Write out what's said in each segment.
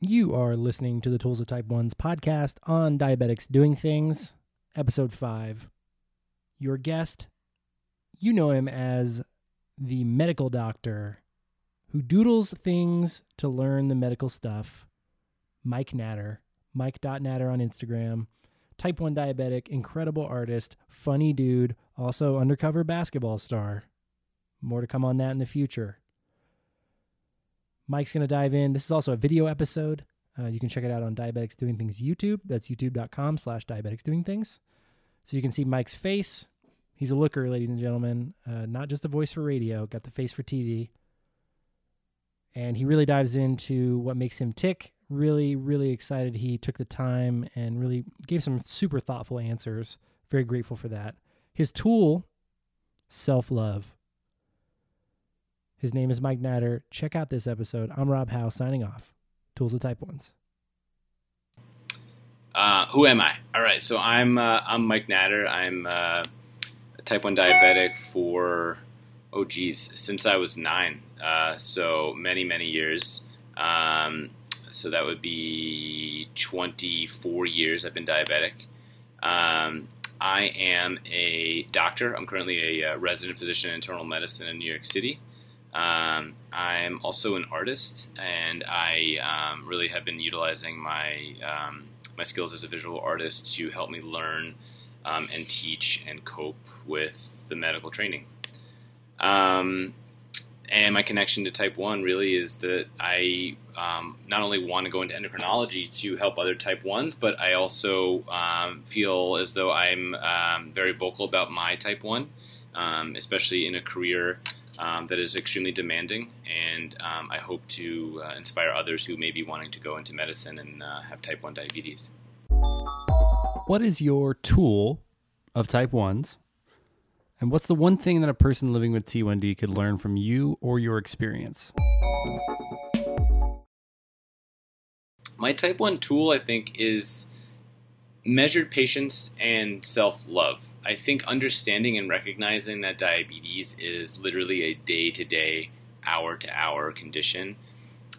You are listening to the Tools of Type 1's podcast on Diabetics Doing Things, episode 5. Your guest, you know him as the medical doctor who doodles things to learn the medical stuff, Mike Natter. Mike.natter on Instagram. Type 1 diabetic, incredible artist, funny dude, also undercover basketball star. More to come on that in the future. Mike's going to dive in. This is also a video episode. Uh, you can check it out on Diabetics Doing Things YouTube. That's youtube.com slash diabetics doing things. So you can see Mike's face. He's a looker, ladies and gentlemen. Uh, not just a voice for radio, got the face for TV. And he really dives into what makes him tick. Really, really excited. He took the time and really gave some super thoughtful answers. Very grateful for that. His tool, self love. His name is Mike Natter. Check out this episode. I'm Rob Howe signing off. Tools of Type Ones. Uh, who am I? All right, so I'm uh, I'm Mike Natter. I'm uh, a type one diabetic for oh geez since I was nine. Uh, so many many years. Um, so that would be 24 years I've been diabetic. Um, I am a doctor. I'm currently a uh, resident physician in internal medicine in New York City. Um, I'm also an artist, and I um, really have been utilizing my um, my skills as a visual artist to help me learn um, and teach and cope with the medical training. Um, and my connection to type 1 really is that I um, not only want to go into endocrinology to help other type 1s, but I also feel as though I'm very vocal about my type 1, um, especially in a career um, that is extremely demanding. And um, I hope to uh, inspire others who may be wanting to go into medicine and uh, have type 1 diabetes. What is your tool of type 1s? And what's the one thing that a person living with T1D could learn from you or your experience? My type 1 tool, I think, is measured patience and self love. I think understanding and recognizing that diabetes is literally a day to day, hour to hour condition,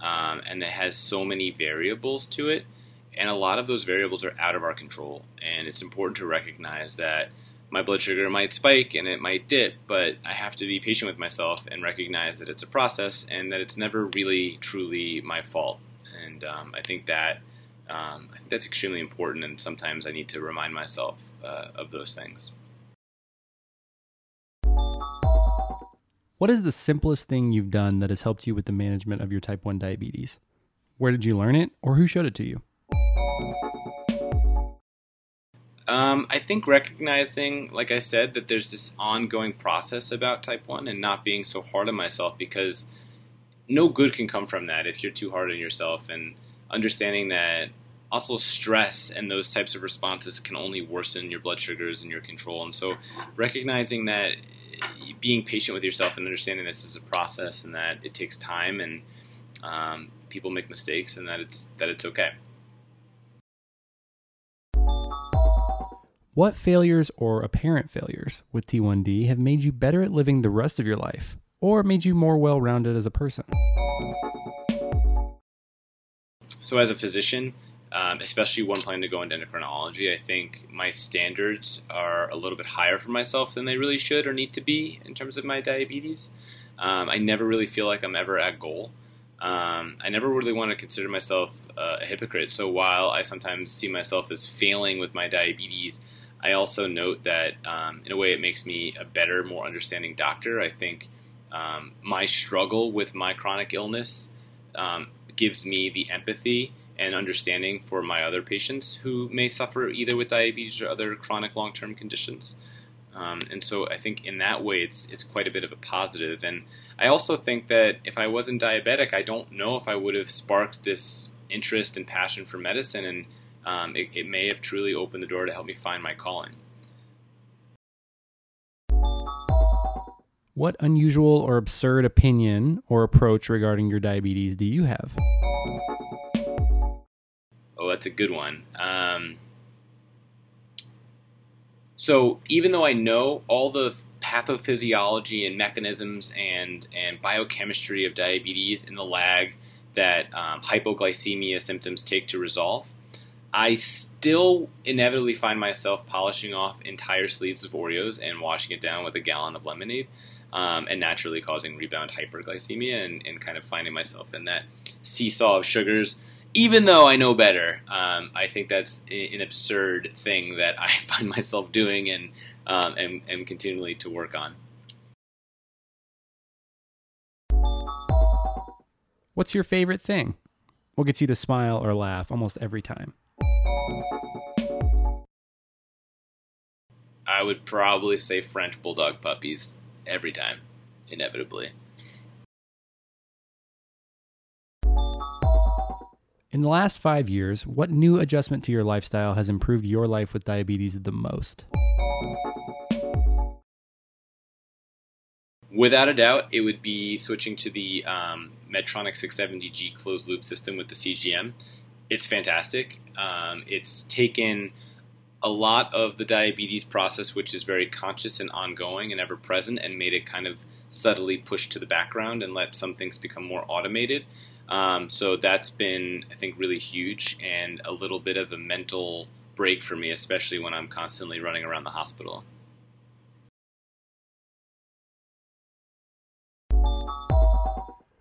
um, and that has so many variables to it. And a lot of those variables are out of our control. And it's important to recognize that my blood sugar might spike and it might dip, but I have to be patient with myself and recognize that it's a process and that it's never really truly my fault. And um, I think that um, I think that's extremely important, and sometimes I need to remind myself uh, of those things. What is the simplest thing you've done that has helped you with the management of your type 1 diabetes? Where did you learn it, or who showed it to you? Um, I think recognizing, like I said, that there's this ongoing process about type 1 and not being so hard on myself because no good can come from that if you're too hard on yourself. And understanding that also stress and those types of responses can only worsen your blood sugars and your control. And so recognizing that being patient with yourself and understanding this is a process and that it takes time and um, people make mistakes and that it's that it's okay. What failures or apparent failures with T1D have made you better at living the rest of your life or made you more well rounded as a person? So, as a physician, um, especially one planning to go into endocrinology, I think my standards are a little bit higher for myself than they really should or need to be in terms of my diabetes. Um, I never really feel like I'm ever at goal. Um, I never really want to consider myself uh, a hypocrite. So while I sometimes see myself as failing with my diabetes, I also note that um, in a way it makes me a better, more understanding doctor. I think um, my struggle with my chronic illness um, gives me the empathy and understanding for my other patients who may suffer either with diabetes or other chronic long term conditions. Um, and so I think in that way it's it's quite a bit of a positive. And I also think that if I wasn't diabetic, I don't know if I would have sparked this interest and passion for medicine and um, it, it may have truly opened the door to help me find my calling. What unusual or absurd opinion or approach regarding your diabetes do you have? Oh, that's a good one. Um, so, even though I know all the pathophysiology and mechanisms and, and biochemistry of diabetes and the lag that um, hypoglycemia symptoms take to resolve. I still inevitably find myself polishing off entire sleeves of Oreos and washing it down with a gallon of lemonade, um, and naturally causing rebound hyperglycemia and, and, kind of finding myself in that seesaw of sugars. Even though I know better, um, I think that's an absurd thing that I find myself doing and um, and, and continually to work on. What's your favorite thing? What gets you to smile or laugh almost every time? I would probably say French bulldog puppies every time, inevitably. In the last five years, what new adjustment to your lifestyle has improved your life with diabetes the most? Without a doubt, it would be switching to the um, Medtronic 670G closed loop system with the CGM. It's fantastic. Um, it's taken a lot of the diabetes process, which is very conscious and ongoing and ever present, and made it kind of subtly pushed to the background and let some things become more automated. Um, so that's been, I think, really huge and a little bit of a mental break for me, especially when I'm constantly running around the hospital.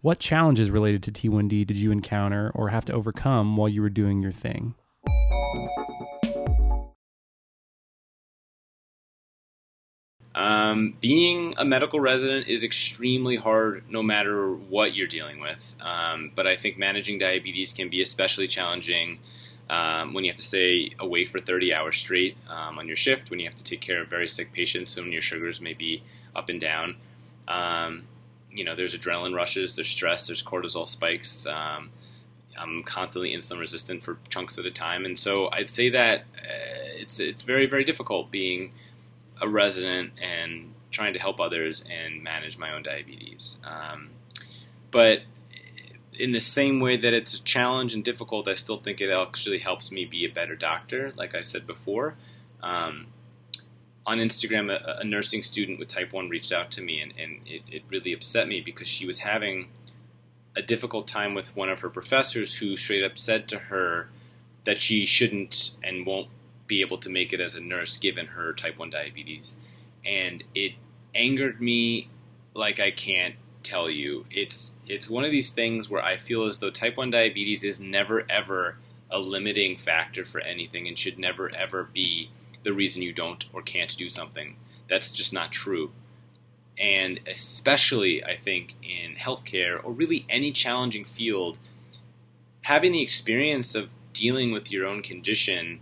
What challenges related to T1D did you encounter or have to overcome while you were doing your thing? Um, being a medical resident is extremely hard no matter what you're dealing with. Um, but I think managing diabetes can be especially challenging um, when you have to stay awake for 30 hours straight um, on your shift, when you have to take care of very sick patients, when your sugars may be up and down. Um, you know, there's adrenaline rushes, there's stress, there's cortisol spikes. Um, I'm constantly insulin resistant for chunks at a time, and so I'd say that uh, it's it's very very difficult being a resident and trying to help others and manage my own diabetes. Um, but in the same way that it's a challenge and difficult, I still think it actually helps me be a better doctor. Like I said before, um, on Instagram, a, a, nursing student with type 1 reached out to me, and, and it, it, really upset me because she was having a difficult time with one of her professors who straight up said to her that she shouldn't and won't be able to make it as a nurse given her type 1 diabetes. And it angered me like I can't tell you. It's, it's one of these things where I feel as though type 1 diabetes is never ever a limiting factor for anything and should never ever be the reason you don't or can't do something. That's just not true. And especially, I think, in healthcare or really any challenging field, having the experience of dealing with your own condition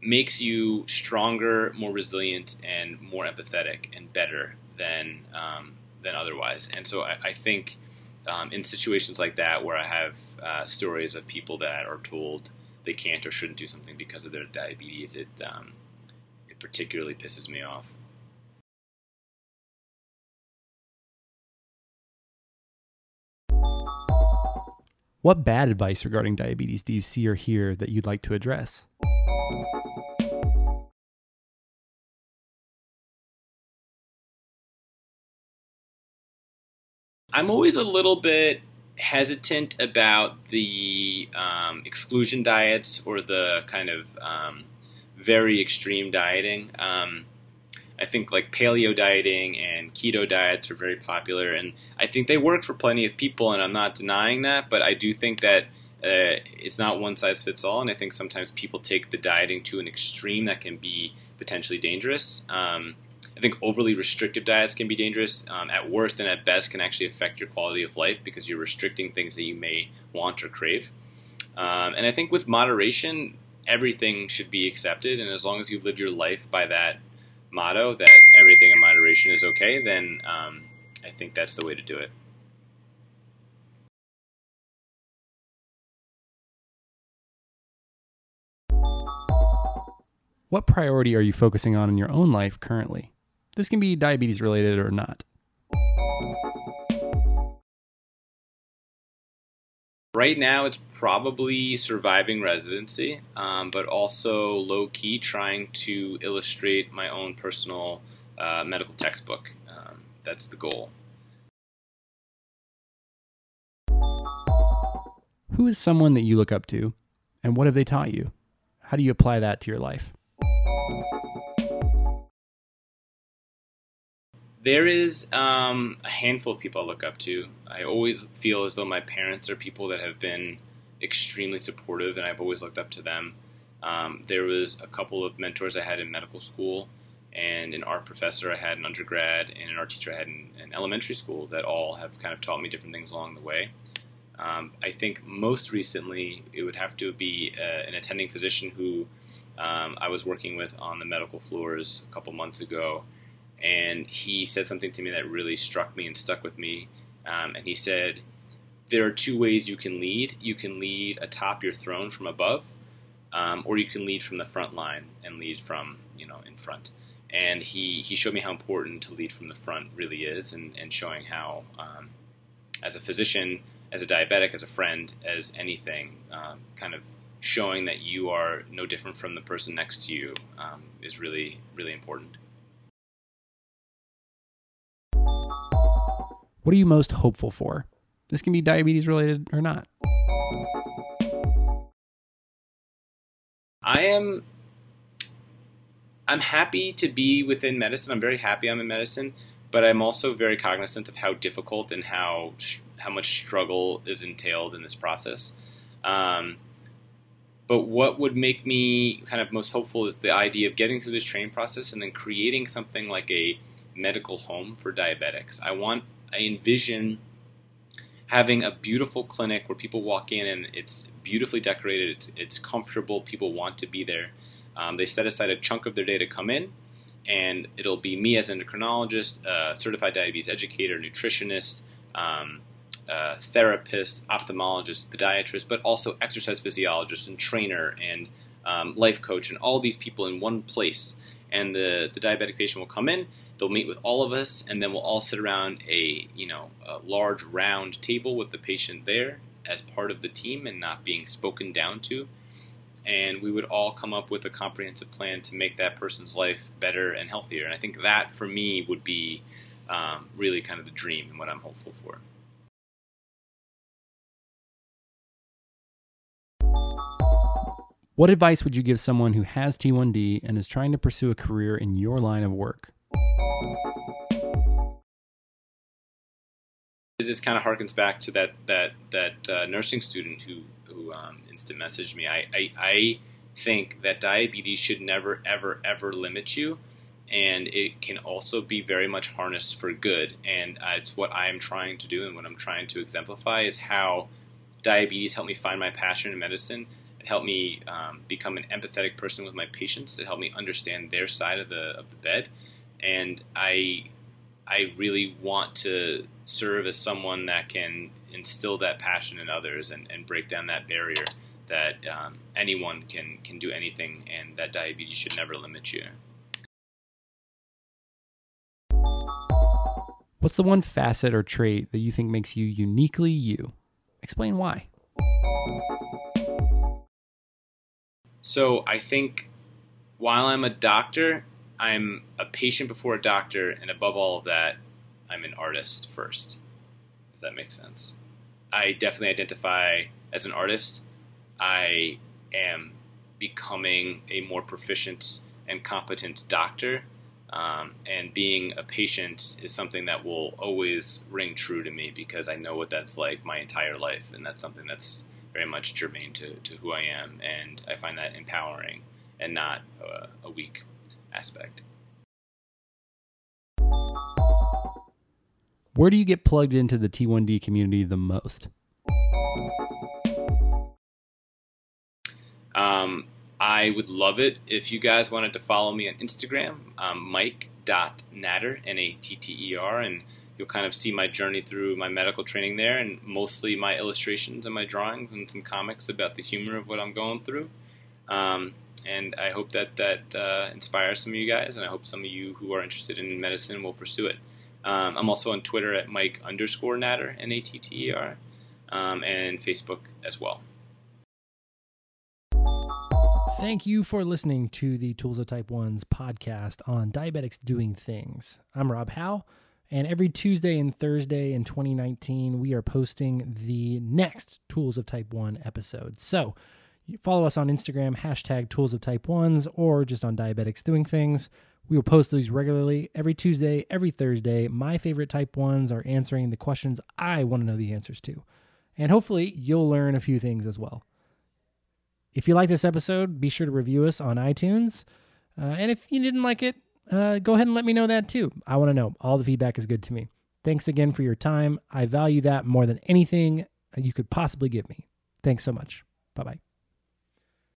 makes you stronger, more resilient, and more empathetic and better than um, than otherwise. And so, I, I think um, in situations like that, where I have uh, stories of people that are told they can't or shouldn't do something because of their diabetes, it um, particularly pisses me off. What bad advice regarding diabetes do you see or hear that you'd like to address? I'm always a little bit hesitant about the um, exclusion diets or the kind of um, very extreme dieting. Um, I think like paleo dieting and keto diets are very popular, and I think they work for plenty of people, and I'm not denying that. But I do think that uh, it's not one size fits all, and I think sometimes people take the dieting to an extreme that can be potentially dangerous. Um, I think overly restrictive diets can be dangerous. Um, at worst and at best, can actually affect your quality of life because you're restricting things that you may want or crave. Um, and I think with moderation, everything should be accepted, and as long as you live your life by that motto that everything in moderation is okay, then um, I think that's the way to do it. What priority are you focusing on in your own life currently? This can be diabetes related or not. Right now, it's probably surviving residency, um, but also low key trying to illustrate my own personal uh, medical textbook. Um, that's the goal. Who is someone that you look up to, and what have they taught you? How do you apply that to your life? There is um, a handful of people I look up to. I always feel as though my parents are people that have been extremely supportive, and I've always looked up to them. Um, there was a couple of mentors I had in medical school, and an art professor I had in undergrad, and an art teacher I had in, in elementary school that all have kind of taught me different things along the way. Um, I think most recently it would have to be uh, an attending physician who um, I was working with on the medical floors a couple months ago, and he said something to me that really struck me and stuck with me. Um, and he said, There are two ways you can lead. You can lead atop your throne from above, um, or you can lead from the front line and lead from, you know, in front. And he, he showed me how important to lead from the front really is, and, and showing how, um, as a physician, as a diabetic, as a friend, as anything, um, kind of showing that you are no different from the person next to you um, is really, really important. What are you most hopeful for? This can be diabetes related or not. I am I'm happy to be within medicine. I'm very happy I'm in medicine, but I'm also very cognizant of how difficult and how how much struggle is entailed in this process. Um, but what would make me kind of most hopeful is the idea of getting through this training process and then creating something like a medical home for diabetics. I want, I envision having a beautiful clinic where people walk in and it's beautifully decorated, it's, it's comfortable, people want to be there. Um, they set aside a chunk of their day to come in, and it'll be me as an endocrinologist, uh, certified diabetes educator, nutritionist, um, therapist, ophthalmologist, podiatrist, but also exercise physiologist and trainer and um, life coach, and all these people in one place. And the, the diabetic patient will come in, they'll meet with all of us, and then we'll all sit around a you know a large round table with the patient there as part of the team and not being spoken down to. And we would all come up with a comprehensive plan to make that person's life better and healthier. And I think that for me would be um, really kind of the dream and what I'm hopeful for. What advice would you give someone who has T1D and is trying to pursue a career in your line of work? This kind of harkens back to that that that uh, nursing student who who um, instant messaged me. I, I I think that diabetes should never ever ever limit you, and it can also be very much harnessed for good. And uh, it's what I am trying to do, and what I'm trying to exemplify is how diabetes helped me find my passion in medicine It helped me um, become an empathetic person with my patients. It helped me understand their side of the of the bed, and I I really want to serve as someone that can instill that passion in others and, and break down that barrier that um, anyone can can do anything, and that diabetes should never limit you. What's the one facet or trait that you think makes you uniquely you? Explain why. So I think while I'm a doctor, I'm a patient before a doctor, and above all of that, I'm an artist first. If that makes sense. I definitely identify as an artist. I am becoming a more proficient and competent doctor. Um, and being a patient is something that will always ring true to me because I know what that's like my entire life, and that's something that's very much germane to, to who I am, and I find that empowering and not a, a weak aspect. Where do you get plugged into the T1D community the most? Um, I would love it if you guys wanted to follow me on Instagram, um, Mike.Natter, N A T T E R, and you'll kind of see my journey through my medical training there and mostly my illustrations and my drawings and some comics about the humor of what I'm going through. Um, and I hope that that uh, inspires some of you guys, and I hope some of you who are interested in medicine will pursue it. Um, I'm also on Twitter at Mike underscore Natter, N A T T E R, um, and Facebook as well. Thank you for listening to the Tools of Type 1's podcast on diabetics doing things. I'm Rob Howe And every Tuesday and Thursday in 2019, we are posting the next Tools of Type 1 episode. So follow us on Instagram, hashtag Tools of Type 1s, or just on Diabetics Doing Things. We will post these regularly every Tuesday, every Thursday. My favorite Type 1s are answering the questions I want to know the answers to. And hopefully, you'll learn a few things as well. If you like this episode, be sure to review us on iTunes. Uh, and if you didn't like it, uh, go ahead and let me know that too. I want to know. All the feedback is good to me. Thanks again for your time. I value that more than anything you could possibly give me. Thanks so much. Bye bye.